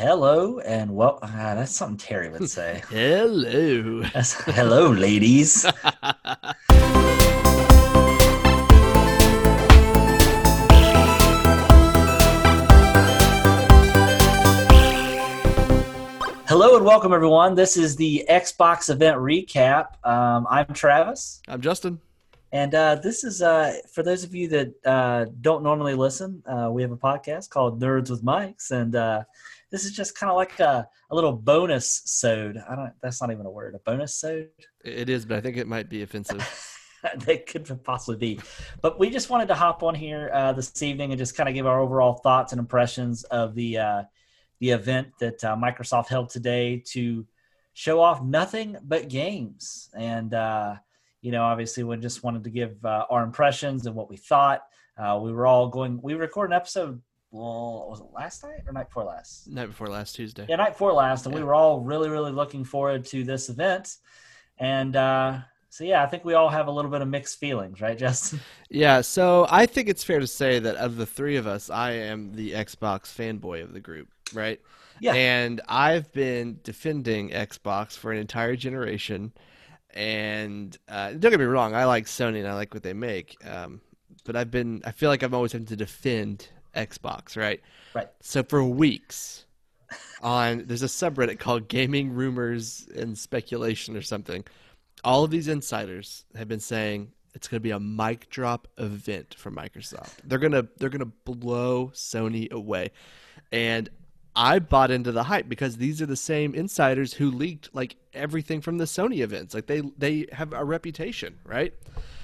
Hello and well, ah, that's something Terry would say. Hello. That's, hello, ladies. Hello and welcome, everyone. This is the Xbox event recap. Um, I'm Travis, I'm Justin. and uh, this is uh, for those of you that uh, don't normally listen. Uh, we have a podcast called Nerds with Mics, and uh, this is just kind of like a, a little bonus sode. I don't. That's not even a word. A bonus sode. It is, but I think it might be offensive. that could possibly be. But we just wanted to hop on here uh, this evening and just kind of give our overall thoughts and impressions of the uh, the event that uh, Microsoft held today to show off nothing but games. And uh, you know, obviously, we just wanted to give uh, our impressions and what we thought. Uh, we were all going. We recorded an episode. Well, was it last night or night before last? Night before last Tuesday. Yeah, night before last, and we were all really, really looking forward to this event. And uh, so, yeah, I think we all have a little bit of mixed feelings, right, Justin? Yeah, so I think it's fair to say that of the three of us, I am the Xbox fanboy of the group, right? Yeah. And I've been defending Xbox for an entire generation. And uh, don't get me wrong, I like Sony and I like what they make. Um, but I've been, I feel like I've always had to defend Xbox, right? Right. So for weeks, on there's a subreddit called Gaming Rumors and Speculation or something. All of these insiders have been saying it's going to be a mic drop event for Microsoft. They're gonna they're gonna blow Sony away, and I bought into the hype because these are the same insiders who leaked like everything from the Sony events. Like they they have a reputation, right?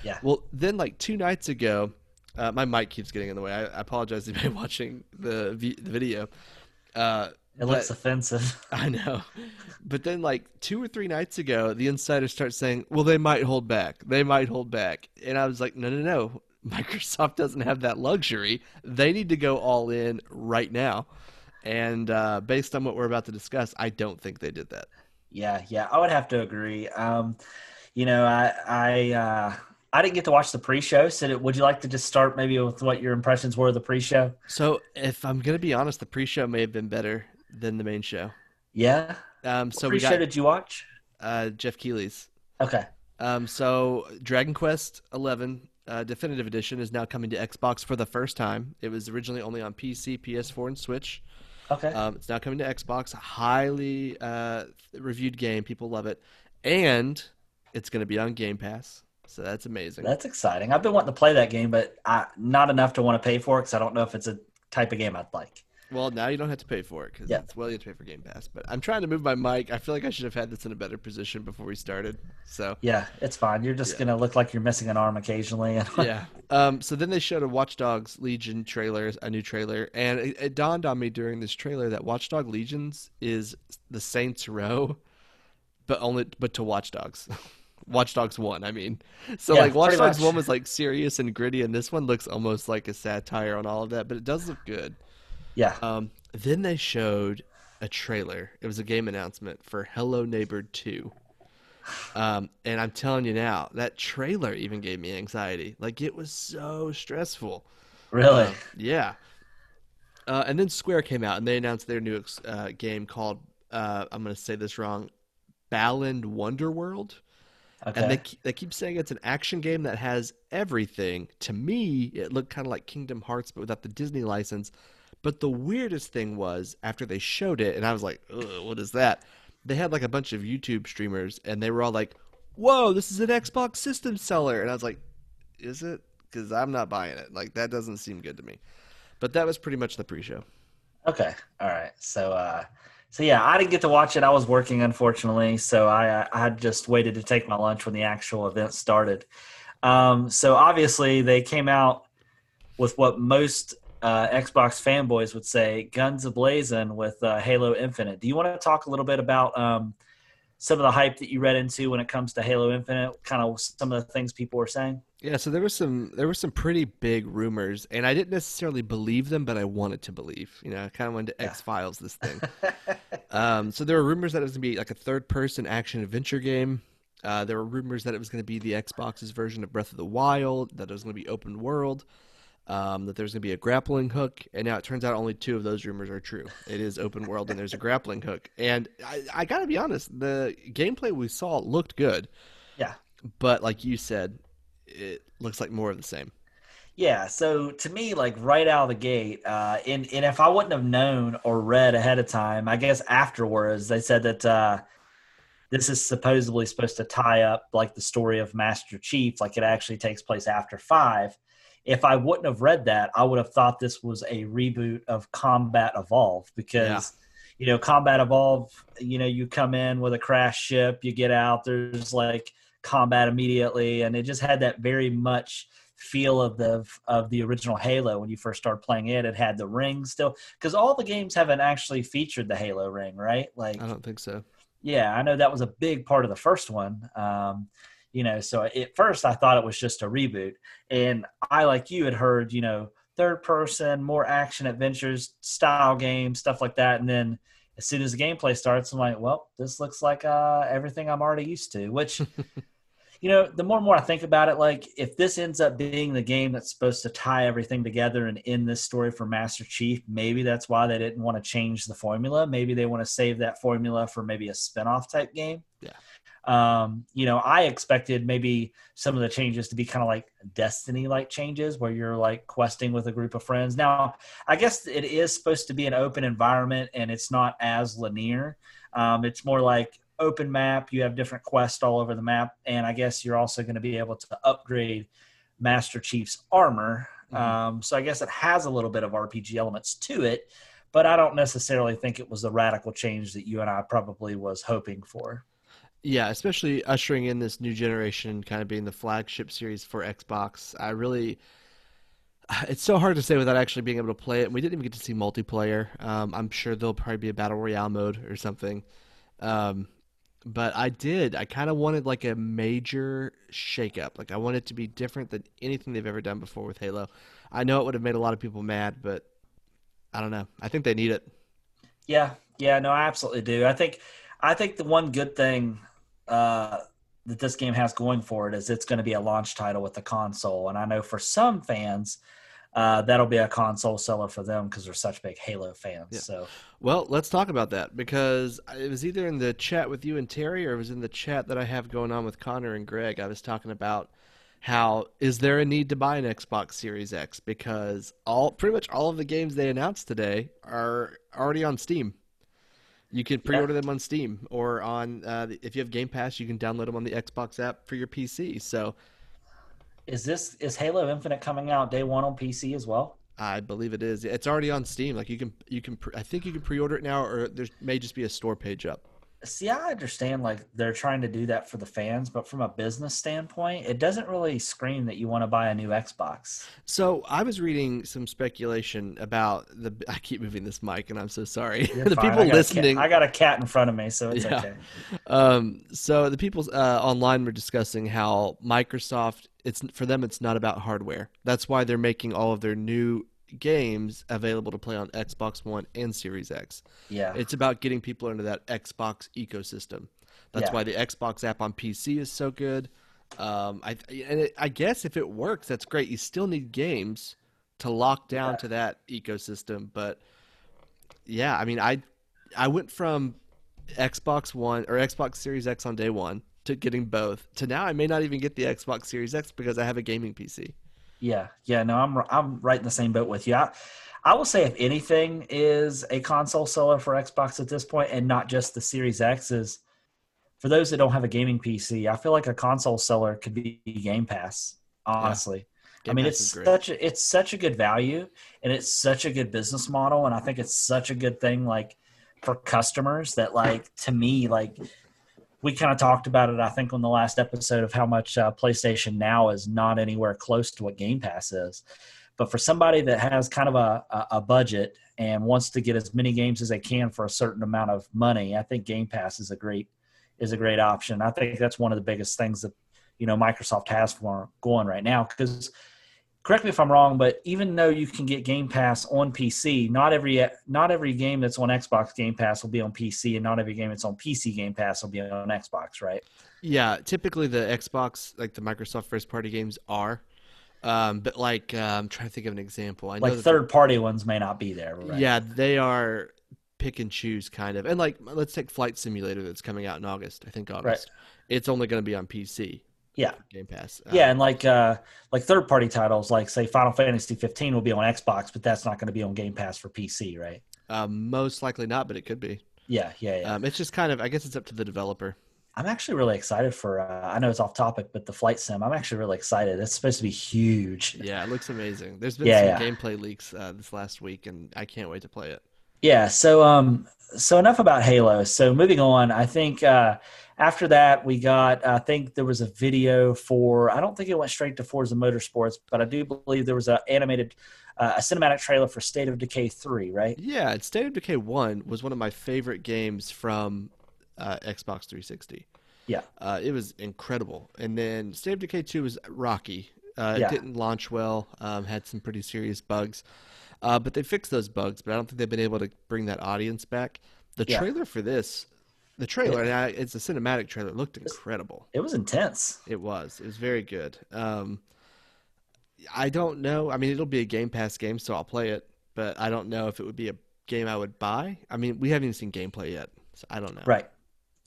Yeah. Well, then like two nights ago, uh, my mic keeps getting in the way. I, I apologize if you're watching the, the video. Uh, It looks but- offensive. I know. But then, like two or three nights ago, the insiders start saying, well, they might hold back. They might hold back. And I was like, no, no, no. Microsoft doesn't have that luxury. They need to go all in right now. And uh, based on what we're about to discuss, I don't think they did that. Yeah, yeah, I would have to agree. Um, you know, I I uh, I didn't get to watch the pre-show. So, would you like to just start maybe with what your impressions were of the pre-show? So, if I'm going to be honest, the pre show may have been better than the main show. Yeah. Um, so what pre-show got did you watch? uh, Geoff Keighley's. Okay. Um, so Dragon Quest Eleven uh, Definitive Edition is now coming to Xbox for the first time. It was originally only on PC, PS4, and Switch. Okay. Um, it's now coming to Xbox. Highly uh, reviewed game. People love it, and it's going to be on Game Pass. So that's amazing. That's exciting. I've been wanting to play that game, but I, not enough to want to pay for it because I don't know if it's a type of game I'd like. well, now you don't have to pay for it because Yeah. it's well you have to pay for Game Pass. But I'm trying to move my mic. I feel like I should have had this in a better position before we started. So Yeah, it's fine. You're just Yeah. gonna look like you're missing an arm occasionally. yeah. Um, so then they showed a Watch Dogs Legion trailer, a new trailer, and it, it dawned on me during this trailer that Watch Dog Legions is the Saints Row, but only but to Watch Dogs. Watch Dogs One, I mean. So Yeah, like Watch Dogs much. One was like serious and gritty, and this one looks almost like a satire on all of that, but it does look good. yeah. Um, then they showed a trailer. It was a game announcement for Hello Neighbor 2. Um, and I'm telling you now, that trailer even gave me anxiety. Like it was so stressful. Really? Uh, yeah. Uh, and then Square came out and they announced their new uh, game called uh, I'm going to say this wrong, Balan Wonderworld. Okay. And they they keep saying it's an action game that has everything. To me, it looked kind of like Kingdom Hearts, but without the Disney license. But the weirdest thing was after they showed it, and I was like, "What is that?" They had like a bunch of YouTube streamers, and they were all like, "Whoa, this is an Xbox system seller," and I was like, "Is it?" Because I'm not buying it. Like that doesn't seem good to me. But that was pretty much the pre-show. Okay. All right. So, uh, so yeah, I didn't get to watch it. I was working, unfortunately. So I, I had just waited to take my lunch when the actual event started. Um, so obviously they came out with what most uh, Xbox fanboys would say, guns ablazing with uh, Halo Infinite. Do you want to talk a little bit about um, some of the hype that you read into when it comes to Halo Infinite? Kind of some of the things people were saying. Yeah, so there was some there were some pretty big rumors, and I didn't necessarily believe them, but I wanted to believe. You know, I kind of wanted to Yeah. X Files this thing. um, so there were rumors that it was going to be like a third person action adventure game. Uh, there were rumors that it was going to be the Xbox's version of Breath of the Wild, that it was going to be open world. Um, that there's going to be a grappling hook, and now it turns out only two of those rumors are true. It is open world, and there's a grappling hook. And I, I got to be honest, the gameplay we saw looked good. Yeah. But like you said, it looks like more of the same. Yeah, so to me, like right out of the gate, uh, and and if I wouldn't have known or read ahead of time, I guess afterwards they said that uh, this is supposedly supposed to tie up like the story of Master Chief, like it actually takes place after five. If I wouldn't have read that, I would have thought this was a reboot of Combat Evolve because. Yeah. You know, Combat Evolve, you know, you come in with a crash ship, you get out, there's like combat immediately, and it just had that very much feel of the of the original Halo when you first started playing it. It had the ring still because all the games haven't actually featured the Halo ring, right? Like I don't think so. Yeah, I know that was a big part of the first one. Um, you know, so at first I thought it was just a reboot, and I like you had heard, you know, third person, more action adventures style game stuff like that, and then as soon as the gameplay starts, I'm like, well, this looks like uh, everything I'm already used to, which you know, the more and more I think about it, like if this ends up being the game that's supposed to tie everything together and end this story for Master Chief, maybe that's why they didn't want to change the formula. Maybe they want to save that formula for maybe a spinoff type game. Yeah. Um, you know, I expected maybe some of the changes to be kind of like Destiny like changes where you're like questing with a group of friends. Now, I guess it is supposed to be an open environment and it's not as linear. Um, it's more like open map. You have different quests all over the map, and I guess you're also going to be able to upgrade Master Chief's armor. Mm-hmm. Um, so I guess it has a little bit of RPG elements to it, but I don't necessarily think it was the radical change that you and I probably was hoping for. Yeah, especially ushering in this new generation, kind of being the flagship series for Xbox. I really, it's so hard to say without actually being able to play it. We didn't even get to see multiplayer. Um, I'm sure there'll probably be a battle royale mode or something. Um, but I did. I kind of wanted like a major shakeup. Like I wanted it to be different than anything they've ever done before with Halo. I know it would have made a lot of people mad, but I don't know. I think they need it. Yeah, yeah, no, I absolutely do. I think, I think the one good thing uh, that this game has going for it is it's going to be a launch title with the console, and I know for some fans uh, that'll be a console seller for them because they're such big Halo fans. Yeah. So, well, let's talk about that because it was either in the chat with you and Terry, or it was in the chat that I have going on with Connor and Greg. I was talking about how is there a need to buy an Xbox Series X because all pretty much all of the games they announced today are already on Steam. You can pre-order yeah. them on Steam or on uh, if you have Game Pass, you can download them on the Xbox app for your PC. So is this is Halo Infinite coming out day one on PC as well? I believe it is. It's already on Steam. Like you can you can I think you can pre-order it now, or there may just be a store page up. See, I understand like they're trying to do that for the fans, but from a business standpoint, it doesn't really scream that you want to buy a new Xbox. So I was reading some speculation about the. I keep moving this mic, and I'm so sorry. the fine. people I listening. I got a cat in front of me, so it's yeah. okay. Um, so the people uh, online were discussing how Microsoft. It's for them. It's not about hardware. That's why they're making all of their new games available to play on Xbox One and Series X. Yeah. It's about getting people into that Xbox ecosystem. That's yeah. why the Xbox app on PC is so good. Um, I and it, I guess if it works, that's great. You still need games to lock down yeah. to that ecosystem, but yeah, I mean, I I went from Xbox One or Xbox Series X on day one to getting both to now I may not even get the Xbox Series X because I have a gaming PC. Yeah, yeah, no, I'm I'm right in the same boat with you. I, I will say, if anything is a console seller for Xbox at this point, and not just the Series X, is for those that don't have a gaming PC. I feel like a console seller could be Game Pass. Honestly, yeah. I mean, Pass it's such a, it's such a good value, and it's such a good business model, and I think it's such a good thing, like for customers that, like, to me, like we kind of talked about it, I think, on the last episode of how much uh, PlayStation Now is not anywhere close to what Game Pass is. But for somebody that has kind of a, a, budget and wants to get as many games as they can for a certain amount of money, I think Game Pass is a great is a great option. I think that's one of the biggest things that you know Microsoft has for going right now because correct me if I'm wrong, but even though you can get Game Pass on PC, not every not every game that's on Xbox Game Pass will be on PC, and not every game that's on PC Game Pass will be on Xbox, right? Yeah, typically the Xbox, like the Microsoft first party games, are. Um, but like uh, I'm trying to think of an example. I Like third party ones may not be there. Right? Yeah, they are pick and choose kind of. And like let's take Flight Simulator that's coming out in August. I think August. It's only going to be on PC. Yeah. Game Pass. Yeah, Um, and like uh like third party titles, like say Final Fantasy 15 will be on Xbox, but that's not going to be on Game Pass for PC, right? uh, most likely not, but it could be. Yeah, yeah, yeah. Um, it's just kind of. I guess it's up to the developer. I'm actually really excited for. Uh, I know it's off topic, but the flight sim. I'm actually really excited. It's supposed to be huge. Yeah, it looks amazing. There's been Yeah, some yeah. gameplay leaks uh, this last week, and I can't wait to play it. Yeah. So um, so enough about Halo. So moving on, I think uh, after that we got. I think there was a video for. I don't think it went straight to Forza Motorsports, but I do believe there was a animated, uh, a cinematic trailer for State of Decay three. Right. Yeah, State of Decay One was one of my favorite games from uh, Xbox 360. Yeah. Uh, it was incredible. And then State of Decay 2 was rocky. Uh, Yeah. It didn't launch well, um, had some pretty serious bugs. Uh, but they fixed those bugs, but I don't think they've been able to bring that audience back. The Yeah. trailer for this, the trailer, and I, it's a cinematic trailer, it looked incredible. It was intense. It was. It was very good. Um, I don't know. I mean, it'll be a Game Pass game, so I'll play it. But I don't know if it would be a game I would buy. I mean, we haven't even seen gameplay yet, so I don't know. Right.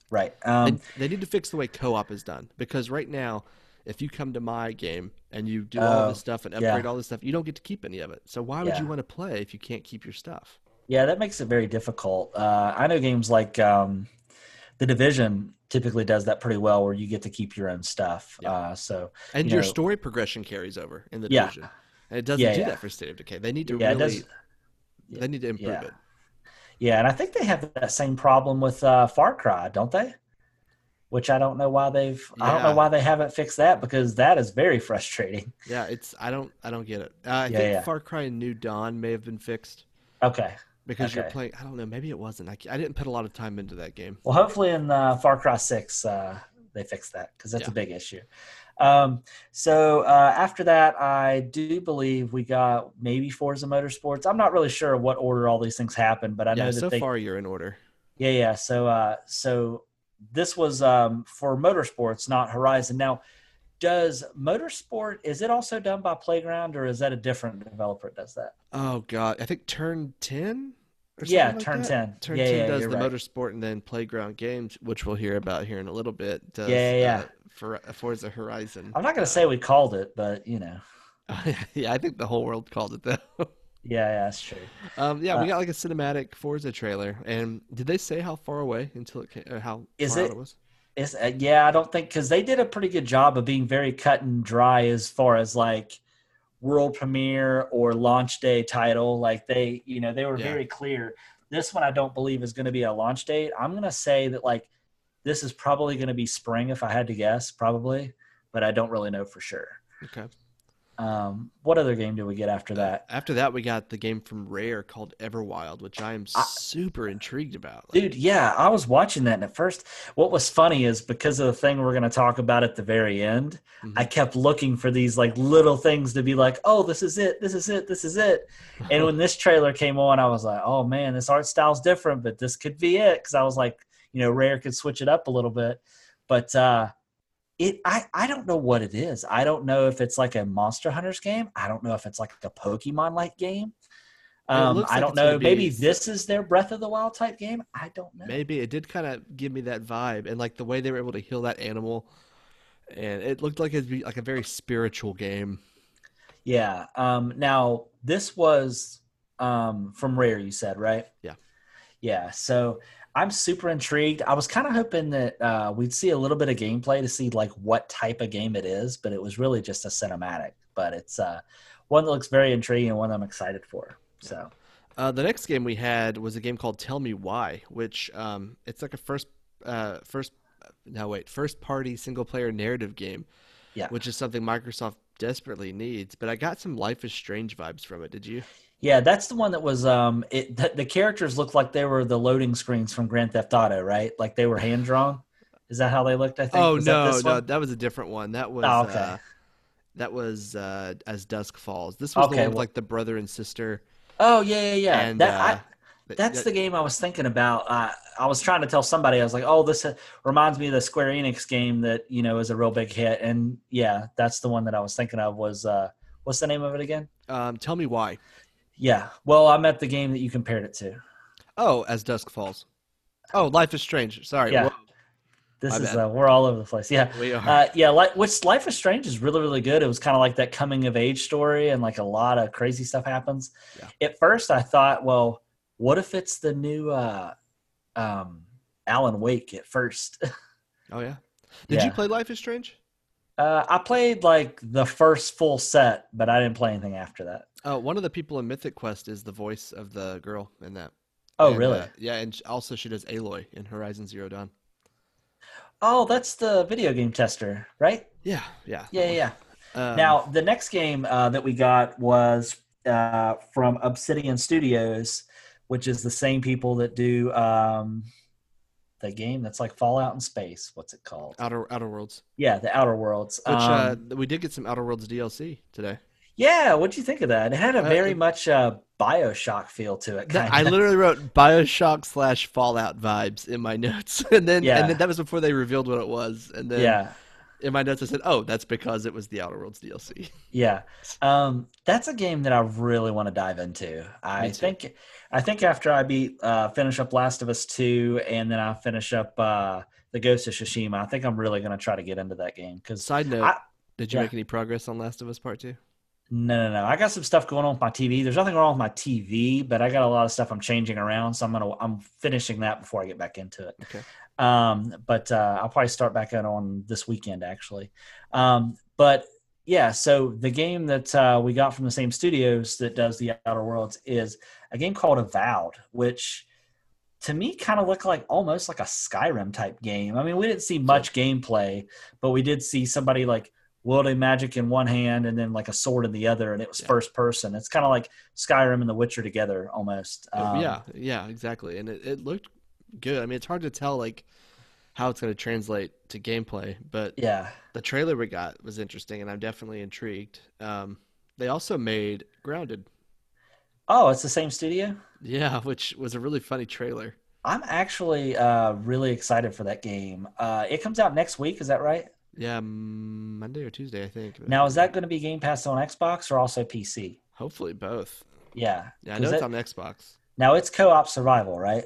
Right. They, Um, they need to fix the way co-op is done because right now, if you come to my game and you do all Oh, this stuff and yeah. upgrade all this stuff, you don't get to keep any of it. So why would Yeah. you want to play if you can't keep your stuff? Yeah, that makes it very difficult. Uh, I know games like um, The Division typically does that pretty well, where you get to keep your own stuff. Yeah. Uh, so And You your know- story progression carries over in the Yeah. division. And it doesn't Yeah, do yeah. that for State of Decay. They need to yeah, really they need to improve yeah. it. Yeah, and I think they have that same problem with uh, Far Cry, don't they? Which I don't know why they've. I don't know why they haven't fixed that because that is very frustrating. Yeah, it's I don't I don't get it. Uh, I Yeah, think yeah. Far Cry New Dawn may have been fixed Okay. because you're playing. I don't know. Maybe it wasn't. I, I didn't put a lot of time into that game. Well, hopefully in uh, Far Cry Six uh, they fix that because that's Yeah. a big issue. Um, so uh, after that, I do believe we got maybe Forza Motorsports. I'm not really sure what order all these things happen, but I know that so they. far you're in order. Yeah, yeah. So, uh, so this was um, for Motorsports, not Horizon. Now, does Motorsport is it also done by Playground or is that a different developer that does that? Oh god, I think Turn Ten. Yeah, like Turn that? 10. Turn Yeah, Ten yeah, does the right. motorsport, and then Playground Games, which we'll hear about here in a little bit. Does, Yeah, yeah, yeah. Uh, for Forza Horizon. I'm not going to say we called it, but you know, yeah, I think the whole world called it though. Yeah, yeah, that's true. Um, yeah, Uh, we got like a cinematic Forza trailer, and did they say how far away until it came, or how Is it- it was? It's, uh, yeah, I don't think because they did a pretty good job of being very cut and dry as far as like world premiere or launch day title. Like they, you know, they were Yeah. very clear. This one I don't believe is going to be a launch date. I'm going to say that like this is probably going to be spring if I had to guess, probably, but I don't really know for sure. Okay. Um, what other game do we get after that? After that, we got the game from Rare called Everwild, which I am I- super intrigued about. Like, Dude, yeah, I was watching that, and at first, what was funny is because of the thing we're going to talk about at the very end, Mhm. I kept looking for these like little things to be like, oh, this is it, this is it, this is it. And when this trailer came on, I was like, oh man, this art style's different, but this could be it. Because I was like, you know, Rare could switch it up a little bit, but uh, it, I, I don't know what it is. I don't know if it's like a Monster Hunters game. I don't know if it's like a Pokemon like game. Um, looks I like don't know. be- Maybe this is their Breath of the Wild type game. I don't know. Maybe it did kind of give me that vibe, and like the way they were able to heal that animal, and it looked like it'd be like a very spiritual game. Yeah. Um, now this was um, from Rare, you said, right? Yeah. Yeah. So I'm super intrigued. I was kind of hoping that uh, we'd see a little bit of gameplay to see like what type of game it is, but it was really just a cinematic. But it's uh, one that looks very intriguing and one I'm excited for. So Uh, the next game we had was a game called Tell Me Why, which um, it's like a first, uh, first, no wait, first party single player narrative game. Yeah. Which is something Microsoft desperately needs. But I got some Life is Strange vibes from it. Did you? yeah, that's the one that was. Um, it the, the characters looked like they were the loading screens from Grand Theft Auto, right? Like they were hand drawn. Is that how they looked? I think. Oh Was that no, this no, one? that was a different one. That was Oh, okay. uh, that was uh, as dusk falls. This was the Okay, one with well- like the brother and sister. Oh yeah, yeah, yeah. And that, I, uh, th- That's that- the game I was thinking about. Uh, I was trying to tell somebody. I was like, "Oh, this uh, reminds me of the Square Enix game that you know is a real big hit." And yeah, that's the one that I was thinking of was uh, What's the name of it again? Um, tell me why. Yeah. Well, I meant the game that you compared it to. Oh, as dusk falls. Oh, Life is Strange. Sorry. Yeah. Whoa. This My is uh, we're all over the place. Yeah. We are. Uh, yeah, like which Life is Strange is really really good. It was kind of like that coming of age story, and like a lot of crazy stuff happens. Yeah. At first, I thought, well, what if it's the new uh, um, Alan Wake? At first, oh yeah. Did you play Life is Strange? uh, I played like the first full set, but I didn't play anything after that. Oh, one of the people in Mythic Quest is the voice of the girl in that. Oh, And, really? uh, yeah, and also she does Aloy in Horizon Zero Dawn. oh, that's the video game tester, right? Yeah, yeah. Yeah, yeah. yeah. Um, now, the next game uh, that we got was uh, from Obsidian Studios, which is the same people that do um, the game that's like Fallout in space. What's it called? Outer Outer Worlds, Yeah, the Outer Worlds. which uh, Um, we did get some Outer Worlds DLC today. yeah, what'd you think of that? It had a Uh, very it- much uh, Bioshock feel to it. That- Kind I literally wrote Bioshock slash Fallout vibes in my notes, and then Yeah. and then that was before they revealed what it was, and then yeah, in my notes I said, "Oh, that's because it was the Outer Worlds DLC." yeah. Um, that's a game that I really want to dive into. I think, I think after I beat, uh, finish up Last of Us two, and then I finish up uh, the Ghost of Tsushima, I think I'm really going to try to get into that game because Side note: I- Did you yeah. make any progress on Last of Us Part Two? No, no, no. I got some stuff going on with my TV. There's nothing wrong with my TV, but I got a lot of stuff I'm changing around, so I'm gonna I'm finishing that before I get back into it. Okay. Um, but uh, I'll probably start back out on this weekend actually. Um, but yeah, so the game that uh, we got from the same studios that does the Outer Worlds is a game called Avowed, which to me kind of looked like almost like a Skyrim type game. I mean, we didn't see much gameplay, but we did see somebody like wielding magic in one hand and then like a sword in the other, and it was Yeah. first person. It's kind of like Skyrim and The Witcher together almost. Um, yeah, yeah, exactly. And it, it looked good. I mean, it's hard to tell like how it's going to translate to gameplay, but yeah. the trailer we got was interesting, and I'm definitely intrigued. Um, they also made Grounded, Oh, it's the same studio. yeah, which was a really funny trailer. I'm actually uh, really excited for that game. Uh, it comes out next week. Is that right? Yeah, Monday or Tuesday, I think. Now, is that going to be Game Pass on Xbox or also PC? Hopefully both. Yeah. Yeah, I know it's that- on Xbox. now it's co-op survival, right?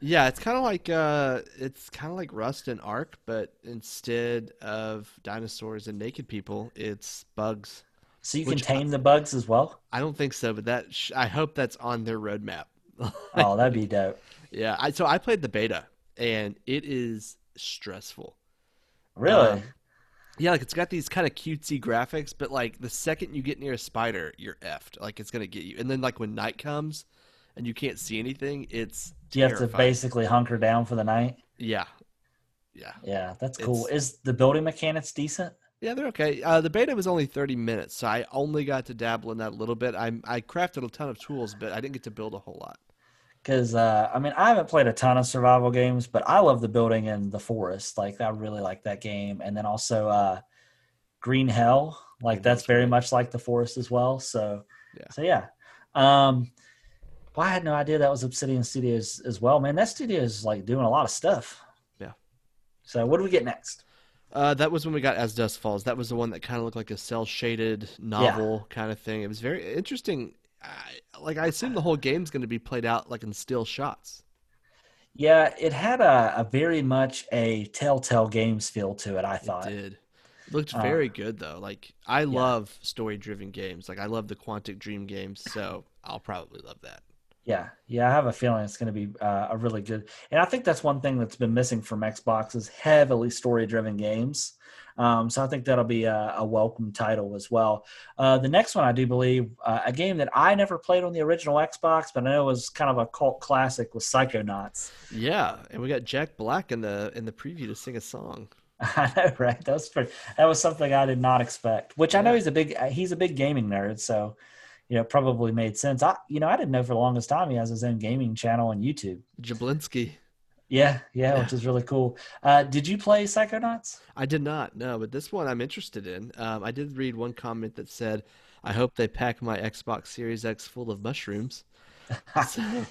Yeah, it's kind of like uh, it's kind of like Rust and Ark, but instead of dinosaurs and naked people, it's bugs. So you can tame the bugs as well. I don't think so, but that sh- I hope that's on their roadmap. Oh, that'd be dope. Yeah, I, so I played the beta, and it is stressful. Really? Um, Yeah, like it's got these kind of cutesy graphics, but like the second you get near a spider, you're effed. Like it's gonna get you. And then like when night comes and you can't see anything, it's you have to basically hunker down for the night? Yeah, yeah, Yeah, that's cool. It's- Is the building mechanics decent? yeah. They're okay. Uh, the beta was only 30 minutes, so I only got to dabble in that a little bit. I I crafted a ton of tools, but I didn't get to build a whole lot. Because uh, I mean, I haven't played a ton of survival games, but I love the building in the forest. Like I really like that game, and then also uh, Green Hell. Like that's very much like the forest as well. So Yeah. so yeah. Um, well, I had no idea that was Obsidian Studios as well. Man, that studio is like doing a lot of stuff. Yeah. So what do we get next? Uh, that was when we got As Dusk Falls. That was the one that kind of looked like a cell shaded novel kind of thing. It was very interesting. I, like I assume the whole game's going to be played out like in still shots. Yeah, it had a, a very much a Telltale Games feel to it. I thought It did. It looked Uh, very good though. Like I love story driven games. Like I love the Quantic Dream games, so I'll probably love that. Yeah, yeah, I have a feeling it's going to be uh, a really good. And I think that's one thing that's been missing from Xbox is heavily story-driven games. Um, so I think that'll be a, a welcome title as well. Uh, the next one, I do believe, uh, a game that I never played on the original Xbox, but I know it was kind of a cult classic, was Psychonauts. Yeah, and we got Jack Black in the in the preview to sing a song. I know, right? That was pretty, that was something I did not expect. Which I know he's a big he's a big gaming nerd, so you know probably made sense. I you know I didn't know for the longest time he has his own gaming channel on YouTube. Jablinski. Yeah, yeah, Yeah. which is really cool. Uh, did you play Psychonauts? I did not no, but this one I'm interested in. Um, I did read one comment that said, "I hope they pack my Xbox Series X full of mushrooms."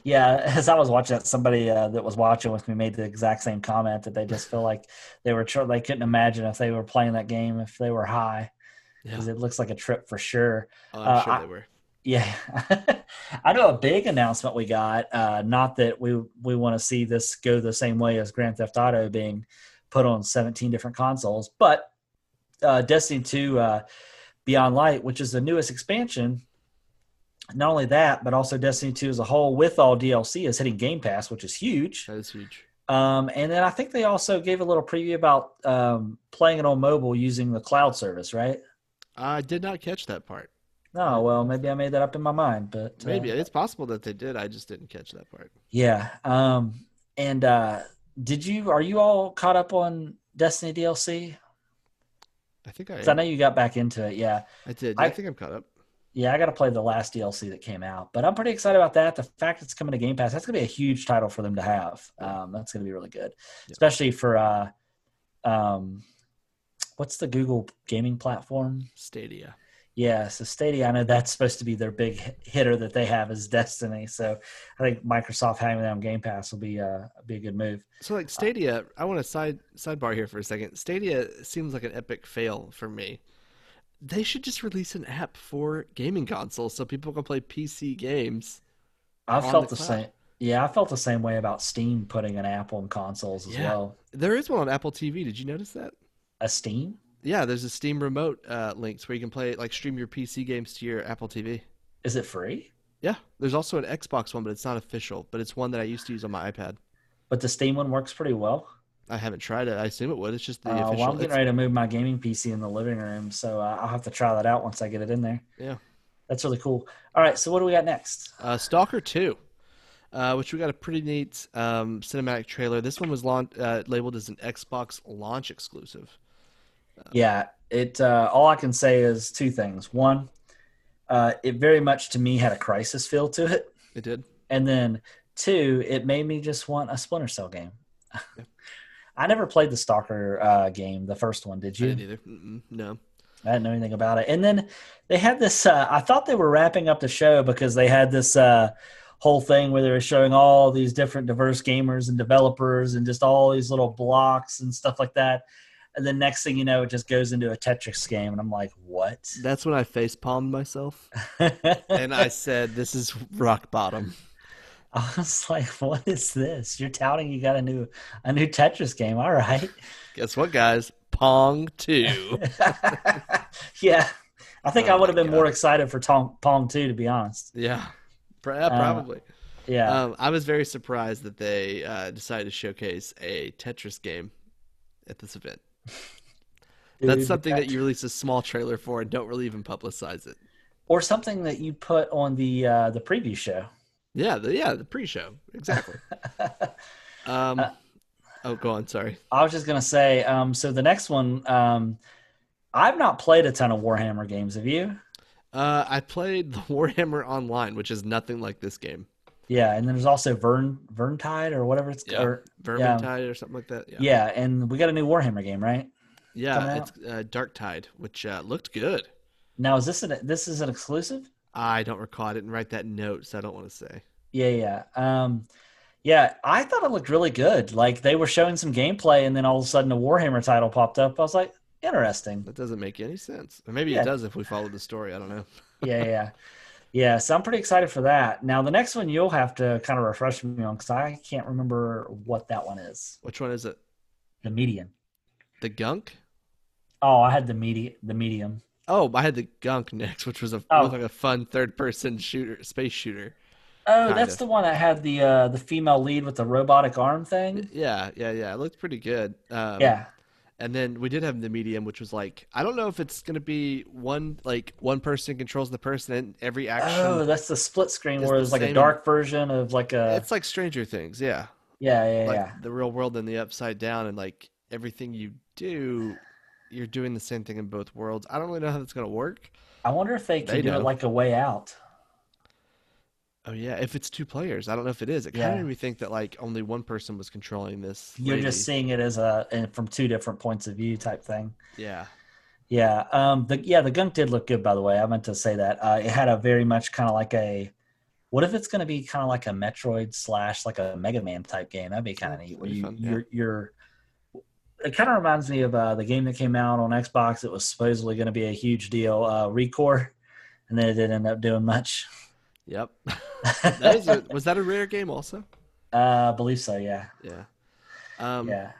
Yeah, as I was watching it, somebody uh, that was watching with me made the exact same comment that they just feel like they were tr- they couldn't imagine if they were playing that game if they were high. because it looks like a trip for sure. Oh, I'm Uh, sure I- they were. Yeah, I know a big announcement we got. Uh, not that we we want to see this go the same way as Grand Theft Auto being put on 17 different consoles, but uh, Destiny 2 uh, Beyond Light, which is the newest expansion. Not only that, but also Destiny 2 as a whole, with all DLC, is hitting Game Pass, which is huge. That is huge. Um, and then I think they also gave a little preview about um, playing it on mobile using the cloud service, right? I did not catch that part. No, well, maybe I made that up in my mind, but uh, Maybe it's possible that they did. I just didn't catch that part. Yeah. Um, and uh, did you? Are you all caught up on Destiny DLC? I think I. I know you got back into it. Yeah. I did. I- I think I'm caught up. Yeah, I got to play the last DLC that came out, but I'm pretty excited about that. The fact it's coming to Game Pass, that's going to be a huge title for them to have. Um, that's going to be really good, Yeah. especially for uh, um, what's the Google gaming platform? Stadia. Yeah, so Stadia, I know that's supposed to be their big hitter that they have is Destiny. So I think Microsoft having them on Game Pass will be uh, be a good move. So like Stadia, I want to side sidebar here for a second. Stadia seems like an epic fail for me. They should just release an app for gaming consoles so people can play PC games. I felt the the, same. Yeah, I felt the same way about Steam putting an app on consoles as Yeah. well. There is one on Apple TV. Did you notice that? A Steam? Yeah, there's a Steam remote uh, links where you can play like stream your PC games to your Apple TV. Is it free? Yeah, there's also an Xbox one, but it's not official. But it's one that I used to use on my iPad. But the Steam one works pretty well. I haven't tried it. I assume it would. It's just the Uh, official. well, I'm getting it's- ready to move my gaming PC in the living room, so uh, I'll have to try that out once I get it in there. Yeah. That's really cool. All right, so what do we got next? Uh, Stalker 2, uh, which we got a pretty neat um, cinematic trailer. This one was laun- uh, labeled as an Xbox launch exclusive. Yeah, it. Uh, all I can say is two things. One, uh, it very much to me had a Crysis feel to it, It did. and then two, it made me just want a Splinter Cell game. Yeah. I never played the Stalker uh, game, the first one. Did I you? didn't either. Mm-mm, no. I didn't know anything about it. And then they had this. Uh, I thought they were wrapping up the show because they had this uh, whole thing where they were showing all these different diverse gamers and developers and just all these little blocks and stuff like that. And the next thing you know, it just goes into a Tetris game, and I'm like, what? That's when I face palmed myself and I said, "This is rock bottom." I was like, what is this? You're touting you got a new a new Tetris game. All right. Guess what, guys? Pong 2. yeah. I think Oh I would have been more excited for Tong, Pong 2, to be honest. yeah. Yeah, probably. Yeah. Um, I was very surprised that they uh, decided to showcase a Tetris game at this event. That's something that you release a small trailer for and don't really even publicize it. or something that you put on the uh, the preview show. Yeah, the, yeah, the pre-show exactly. Um, Uh, oh, go on. Sorry. I was just gonna say, um, so the next one, um, I've not played a ton of Warhammer games. Have you? Uh, I played the Warhammer Online, which is nothing like this game. Yeah, and then there's also Vern Verntide or whatever it's Yeah. or, Vermintide or something like that. Yeah, yeah, and we got a new Warhammer game, right? yeah, it's uh, Dark Tide, which uh, looked good. Now is this an this is an exclusive? I don't recall. I didn't write that note, so I don't want to say. Yeah, yeah. Um, yeah, I thought it looked really good. Like they were showing some gameplay, and then all of a sudden a Warhammer title popped up. I was like, interesting. That doesn't make any sense. Or maybe Yeah. it does if we follow the story. I don't know. Yeah, yeah, yeah. So I'm pretty excited for that. Now the next one you'll have to kind of refresh me on because I can't remember what that one is. Which one is it? The median. The Gunk? Oh, I had the medium. The medium. Oh, I had the Gunk next, which was a Oh. like a fun third-person shooter, space shooter. Oh, that's the one that had the uh, the female lead with the robotic arm thing. Yeah, yeah, yeah. It looked pretty good. Um, Yeah. And then we did have the medium, which was like I don't know if it's gonna be one like one person controls the person and every oh, action. Oh, that's the split screen where it's like a dark version of like a. it's like Stranger Things, yeah. Yeah, yeah, Like yeah. the real world and the upside down, and like everything you do, you're doing the same thing in both worlds. I don't really know how that's gonna work. I wonder if they can They do know. it like a way out. Oh yeah, if it's two players, I don't know if it is. It kind of Yeah. made me think that like only one person was controlling this. You're lady. just seeing it as a and from two different points of view type thing. yeah. Yeah. Um. The yeah the gunk did look good by the way. I meant to say that. Uh, it had a very much kind of like a. What if it's going to be kind of like a Metroid slash like a Mega Man type game? That'd be kind of neat. Where you fun, yeah. you're you're it kind of reminds me of uh, the game that came out on Xbox. It was supposedly going to be a huge deal, uh, Recore, and then it didn't end up doing much. Yep. that is a, was that a rare game also? Uh, I believe so. Yeah. Yeah. Um, Yeah.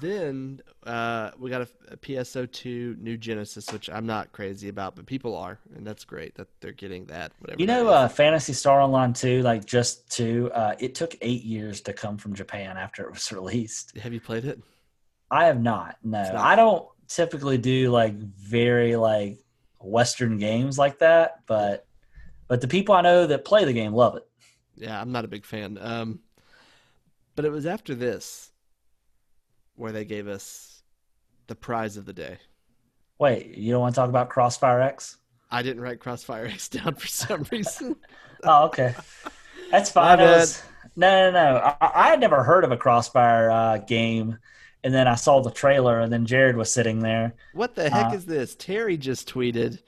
Then uh, we got a, a PSO2 new Genesis, which I'm not crazy about, but people are, and that's great that they're getting that. Whatever. You know, uh, Phantasy Star Online 2, like just two, uh, it took eight years to come from Japan after it was released. have you played it? I have not. No, not- I don't typically do like very like Western games like that, but but the people I know that play the game love it. Yeah, I'm not a big fan. Um, but it was after this where they gave us the prize of the day. Wait, you don't want to talk about Crossfire X? I didn't write Crossfire X down for some reason. Oh, okay, that's fine. Was- no, no, no. I, I had never heard of a Crossfire uh, game, and then I saw the trailer, and then Jared was sitting there. What the heck Uh, is this? Terry just tweeted.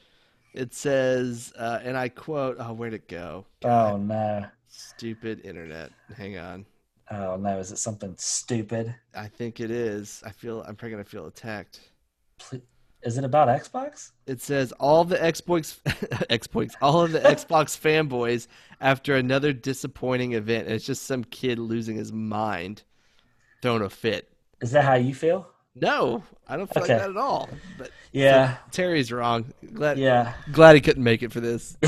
It says, uh, and I quote, "Oh, where'd it go? Oh no, Stupid internet. Hang on. oh no, is it something stupid? I think it is. I feel I'm probably gonna feel attacked. Ple- Is it about Xbox? It says all the Xbox Xbox all of the Xbox fanboys after another disappointing event. And it's just some kid losing his mind, throwing a fit. Is that how you feel? No, I don't feel Okay. like that at all. But Yeah, Terry's wrong. Glad yeah. glad he couldn't make it for this.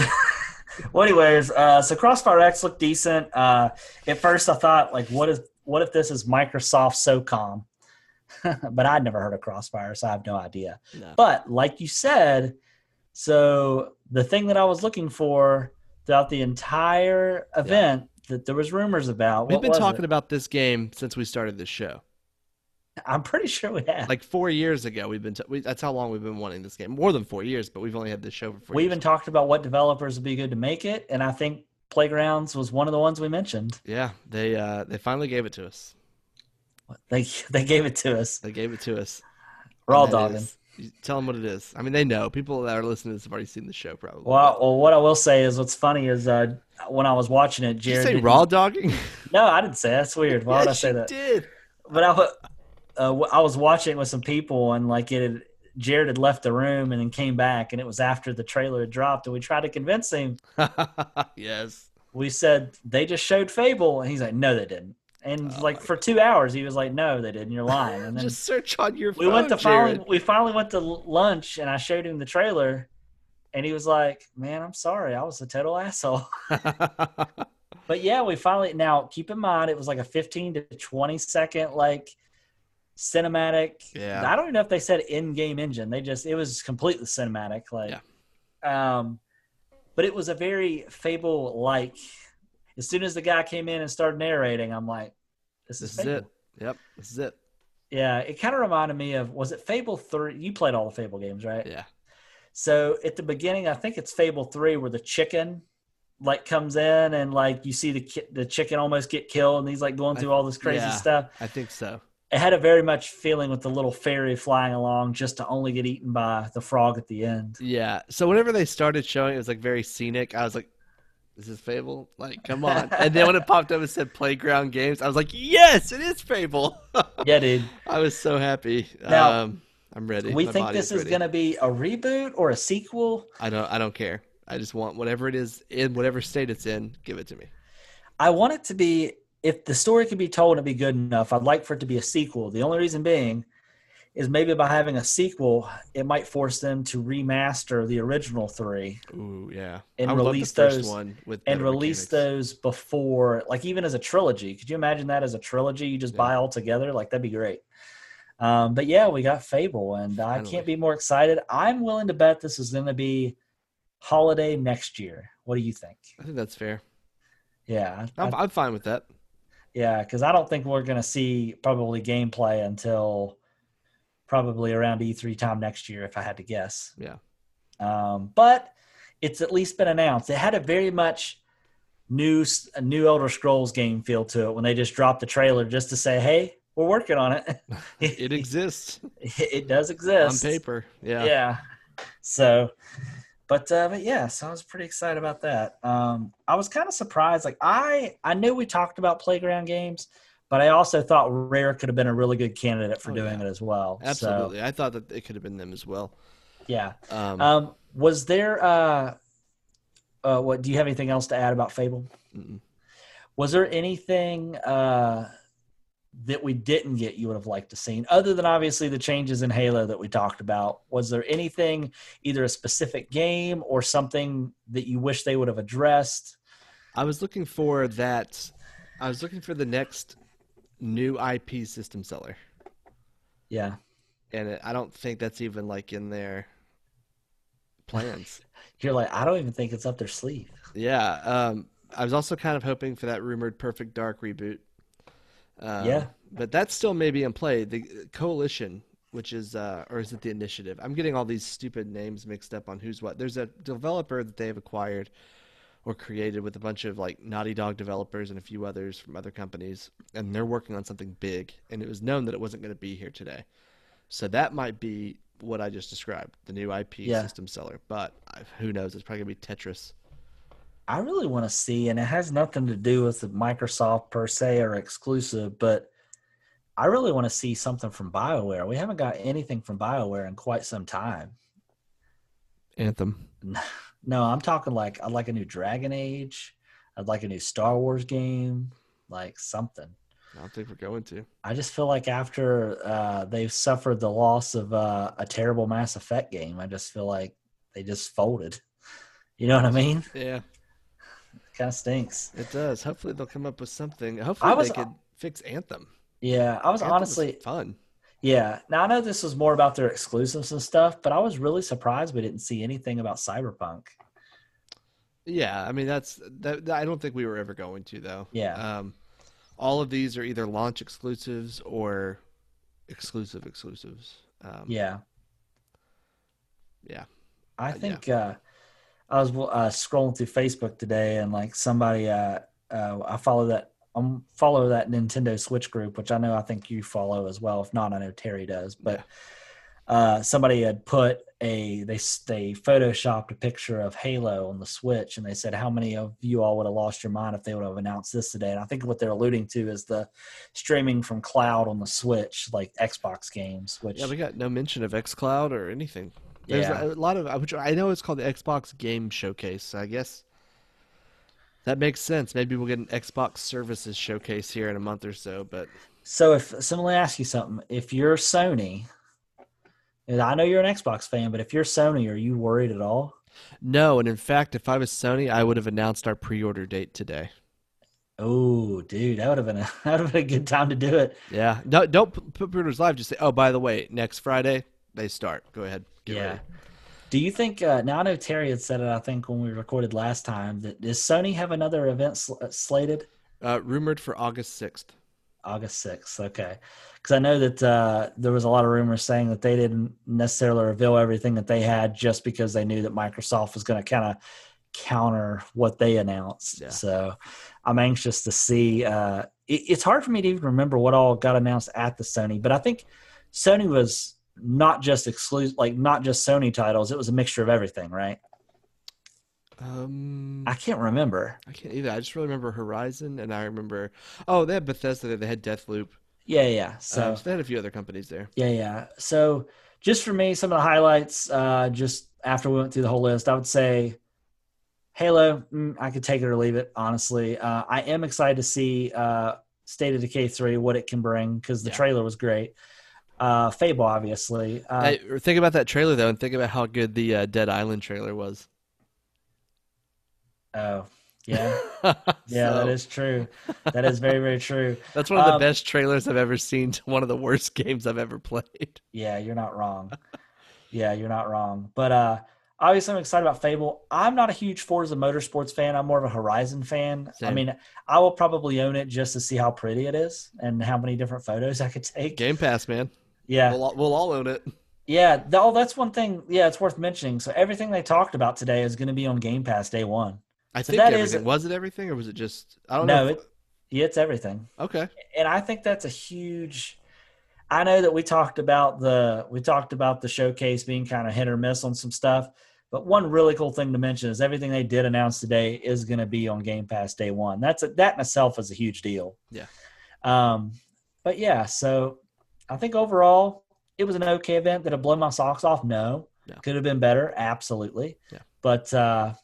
Well, anyways, uh, so Crossfire X looked decent. Uh, at first, I thought, like, what if what if this is Microsoft SOCOM? but I'd never heard of Crossfire, so I have no idea. No. But like you said, so the thing that I was looking for throughout the entire event that there was rumors about. We've been talking it? about this game since we started this show. I'm pretty sure we have. Like four years ago, we've been. T- we, that's how long we've been wanting this game. More than four years, but we've only had this show for four we years. even talked about what developers would be good to make it, and I think Playgrounds was one of the ones we mentioned. Yeah, they uh, they finally gave it to us. They they gave it to us. They gave it to us. Raw And that dogging. is- tell them what it is. I mean, they know. People that are listening to this have already seen the show, probably. Well, well, what I will say is, what's funny is uh, when I was watching it, Did you Jared. say raw dogging? No, I didn't say that. that's weird. Why would I say you that? Did But I, uh, I was watching it with some people, and like it, had, Jared had left the room and then came back, and it was after the trailer had dropped, and we tried to convince him. yes. We said they just showed Fable, and he's like, "No, they didn't." And Oh like for two hours, he was like, "No, they didn't. You're lying." And then Just search on your we phone. went to finally, we finally went to lunch, and I showed him the trailer, and he was like, "Man, I'm sorry, I was a total asshole." But yeah, we finally now keep in mind it was like a 15 to 20 second like cinematic. Yeah. I don't even know if they said in-game engine. They just it was completely cinematic. Like, um, but it was a very Fable like. As soon as the guy came in and started narrating, I'm like, "This is this is it. Yep. This is it. Yeah, it kind of reminded me of was it Fable three? You played all the Fable games, right? Yeah. So at the beginning, I think it's Fable three, where the chicken like comes in and like you see the ki- the chicken almost get killed, and he's like going through all this crazy yeah. stuff. I think so. It had a very much feeling with the little fairy flying along, just to only get eaten by the frog at the end. Yeah. So whenever they started showing, it was like very scenic. I was like, "Is this Fable? Like, come on!" and then when it popped up and said Playground Games, I was like, "Yes, it is Fable." Yeah, dude. I was so happy. Now, um, I'm ready. We My think this is ready. going to be a reboot or a sequel. I don't. I don't care. I just want whatever it is in whatever state it's in. Give it to me. I want it to be if the story could be told and be good enough, I'd like for it to be a sequel. The only reason being is maybe by having a sequel, it might force them to remaster the original three Ooh, yeah. And I release those- one with and release mechanics. those before, like even as a trilogy. Could you imagine that as a trilogy? You just Yeah. buy all together, like that'd be great. Um, but yeah, we got Fable, and I Finally. can't be more excited. I'm willing to bet this is going to be holiday next year. What do you think? I think that's fair. Yeah, I- I'm, I'm fine with that. Yeah, because I don't think we're going to see probably gameplay until probably around E3 time next year, if I had to guess. Yeah. Um, but it's at least been announced. It had a very much new new Elder Scrolls game feel to it when they just dropped the trailer just to say, "Hey, we're working on it." It exists it does exist on paper. Yeah. yeah. So, but uh, but yeah, so I was pretty excited about that. Um, I was kind of surprised. Like I I knew we talked about playground games, but I also thought Rare could have been a really good candidate for Oh, doing yeah. it as well. So, Absolutely. I thought that it could have been them as well. yeah. Um, Um, was there? Uh, uh, what do you have anything else to add about Fable? mm-mm. Was there anything uh, that we didn't get you would have liked to seen, other than obviously the changes in Halo that we talked about? Was there anything, either a specific game or something that you wish they would have addressed? I was looking for that. I was looking for the next new IP system seller, Yeah, and it, I don't think that's even like in their plans. you're like, I don't even think it's up their sleeve. yeah. Um, I was also kind of hoping for that rumored Perfect Dark reboot. Um, Yeah. but that's still maybe in play. The Coalition, which is, uh, or is it the Initiative? I'm getting all these stupid names mixed up on who's what. There's a developer that they have acquired or created with a bunch of like Naughty Dog developers and a few others from other companies, and they're working on something big. And it was known that it wasn't going to be here today, so that might be what I just described, the new IP Yeah. system seller. But uh, who knows? It's probably going to be Tetris. I really want to see, and it has nothing to do with the Microsoft per se or exclusive, but I really want to see something from BioWare. We haven't got anything from BioWare in quite some time. Anthem. No, I'm talking like I'd like a new Dragon Age. I'd like a new Star Wars game, like something. I don't think we're going to. I just feel like after uh, they've suffered the loss of uh, a terrible Mass Effect game, I just feel like they just folded. You know what I mean? Yeah, Kind of stinks. it does. Hopefully they'll come up with something. Hopefully was- they could fix Anthem. Yeah, I was Anthem honestly fun. Yeah. Now I know this was more about their exclusives and stuff, but I was really surprised we didn't see anything about Cyberpunk. Yeah, I mean that's that. I don't think we were ever going to though. Yeah. Um, all of these are either launch exclusives or exclusive exclusives. Um, Yeah. Yeah. I Uh, think uh, I was uh, scrolling through Facebook today and like somebody uh, uh, I follow that um follow that Nintendo Switch group, which I know I think you follow as well. If not, I know Terry does. But uh, somebody had put a they they photoshopped a picture of Halo on the Switch, and they said how many of you all would have lost your mind if they would have announced this today. And I think what they're alluding to is the streaming from cloud on the Switch, like Xbox games. Which Yeah, we got no mention of XCloud or anything. There's Yeah. a lot of which I know it's called the Xbox Game Showcase. So I guess that makes sense. Maybe we'll get an Xbox Services Showcase here in a month or so. But So if so, let me ask you something. If you're Sony, and I know you're an Xbox fan, but if you're Sony, are you worried at all? no, and in fact, if I was Sony, I would have announced our pre-order date today. Oh, dude, that would have been a that would have been a good time to do it. Yeah, no, don't put pre-orders live. Just say, oh, by the way, next Friday they start. Go ahead. Get yeah. ready. Do you think? Uh, now I know Terry had said it. I think when we recorded last time that does Sony have another event sl- uh, slated Uh, rumored for August sixth. August sixth? Okay, because I know that uh, there was a lot of rumors saying that they didn't necessarily reveal everything that they had just because they knew that Microsoft was going to kind of counter what they announced. Yeah. So I'm anxious to see. Uh, it, it's hard for me to even remember what all got announced at the Sony, but I think Sony was not just exclusive, like not just Sony titles. It was a mixture of everything, right? Um, I can't remember. I can't either. I just really remember Horizon, and I remember. Oh, they had Bethesda. They had Deathloop. Yeah, yeah. So So, so they had a few other companies there. Yeah, yeah. So just for me, some of the highlights, uh, just after we went through the whole list, I would say Halo, mm, I could take it or leave it, honestly. Uh, I am excited to see uh, State of Decay 3, what it can bring, because the Yeah. trailer was great. Uh, Fable, obviously. Uh, Hey, think about that trailer though, and think about how good the uh, Dead Island trailer was. oh, yeah. Yeah, that So, is true. That is very, very true. That's one of the um, best trailers I've ever seen to one of the worst games I've ever played. Yeah, you're not wrong. Yeah, you're not wrong. But uh obviously I'm excited about Fable. I'm not a huge Forza Motorsports fan. I'm more of a Horizon fan. I mean, I will probably own it just to see how pretty it is and how many different photos I could take. Game Pass, man. Yeah. We'll, all- we'll all own it. Yeah, oh, that's one thing. Yeah, it's worth mentioning. So everything they talked about today is going to be on Game Pass day one. I So think that is- everything. Was it everything, or was it just? I don't No, know. it, yeah, it's everything. okay. and I think that's a huge. I know that we talked about the we talked about the showcase being kind of hit or miss on some stuff, but one really cool thing to mention is everything they did announce today is going to be on Game Pass day one. That's a, that in itself is a huge deal. Yeah. Um, but yeah, so I think overall it was an okay event. Did it blow my socks off? No. No. Could have been better, absolutely. Yeah. But uh,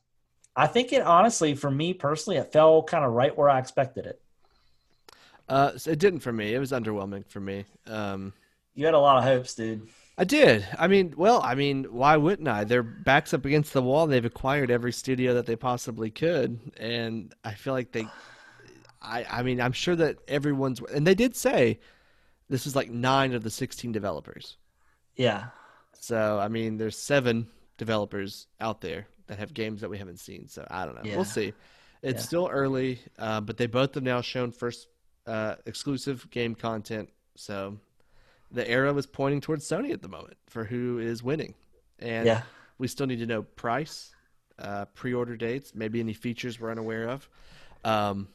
I think it honestly, for me personally, it fell kind of right where I expected it. Uh, so it didn't for me. It was underwhelming for me. Um, You had a lot of hopes, dude. I did. I mean, well, I mean, why wouldn't I? Their backs up against the wall. They've acquired every studio that they possibly could, and I feel like they. I I mean, I'm sure that everyone's and they did say this is like nine of the 16 developers. Yeah. So I mean, there's seven developers out there that have games that we haven't seen. So I don't know. Yeah. We'll see. It's Yeah. still early, uh, but they both have now shown first uh, exclusive game content. So the arrow is pointing towards Sony at the moment for who is winning, and Yeah. we still need to know price, uh, pre-order dates, maybe any features we're unaware of. Um,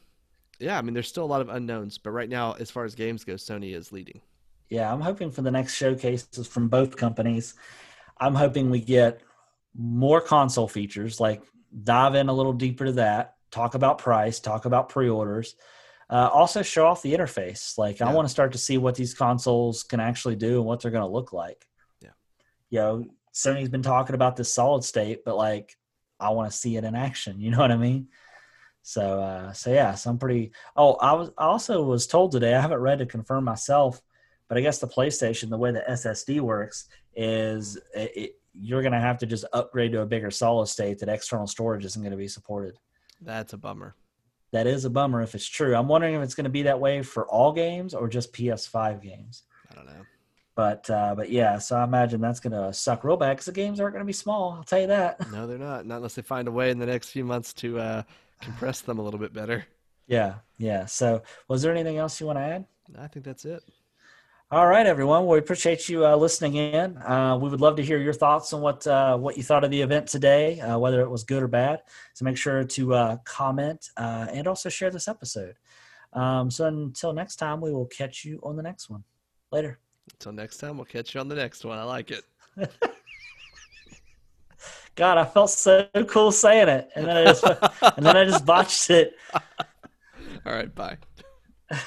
yeah, I mean, there's still a lot of unknowns, but right now, as far as games go, Sony is leading. Yeah, I'm hoping for the next showcases from both companies. I'm hoping we get more console features, like dive in a little deeper to that, talk about price, talk about pre-orders, uh, also show off the interface. Like I want to start to see what these consoles can actually do and what they're going to look like. Yeah. You know, Sony's been talking about this solid state, but like I want to see it in action. You know what I mean? So, uh, so yeah, so I'm pretty. Oh, I was I also was told today. I haven't read to confirm myself, but I guess the PlayStation, the way the SSD works, is it, it, you're going to have to just upgrade to a bigger solid state. That external storage isn't going to be supported. That's a bummer. That is a bummer if it's true. I'm wondering if it's going to be that way for all games or just PS5 games. I don't know. But uh, but yeah, so I imagine that's going to suck real bad because the games aren't going to be small. I'll tell you that. No, they're not. Not unless they find a way in the next few months to uh, compress them a little bit better. Yeah, yeah. So was there anything else you want to add? I think that's it. All right, everyone. Well, we appreciate you uh, listening in. Uh, we would love to hear your thoughts on what uh, what you thought of the event today, uh, whether it was good or bad. So make sure to uh, comment uh, and also share this episode. Um, so until next time, we will catch you on the next one. Later. Until next time, we'll catch you on the next one. I like it. God, I felt so cool saying it, and then I just and then I just botched it. All right, bye.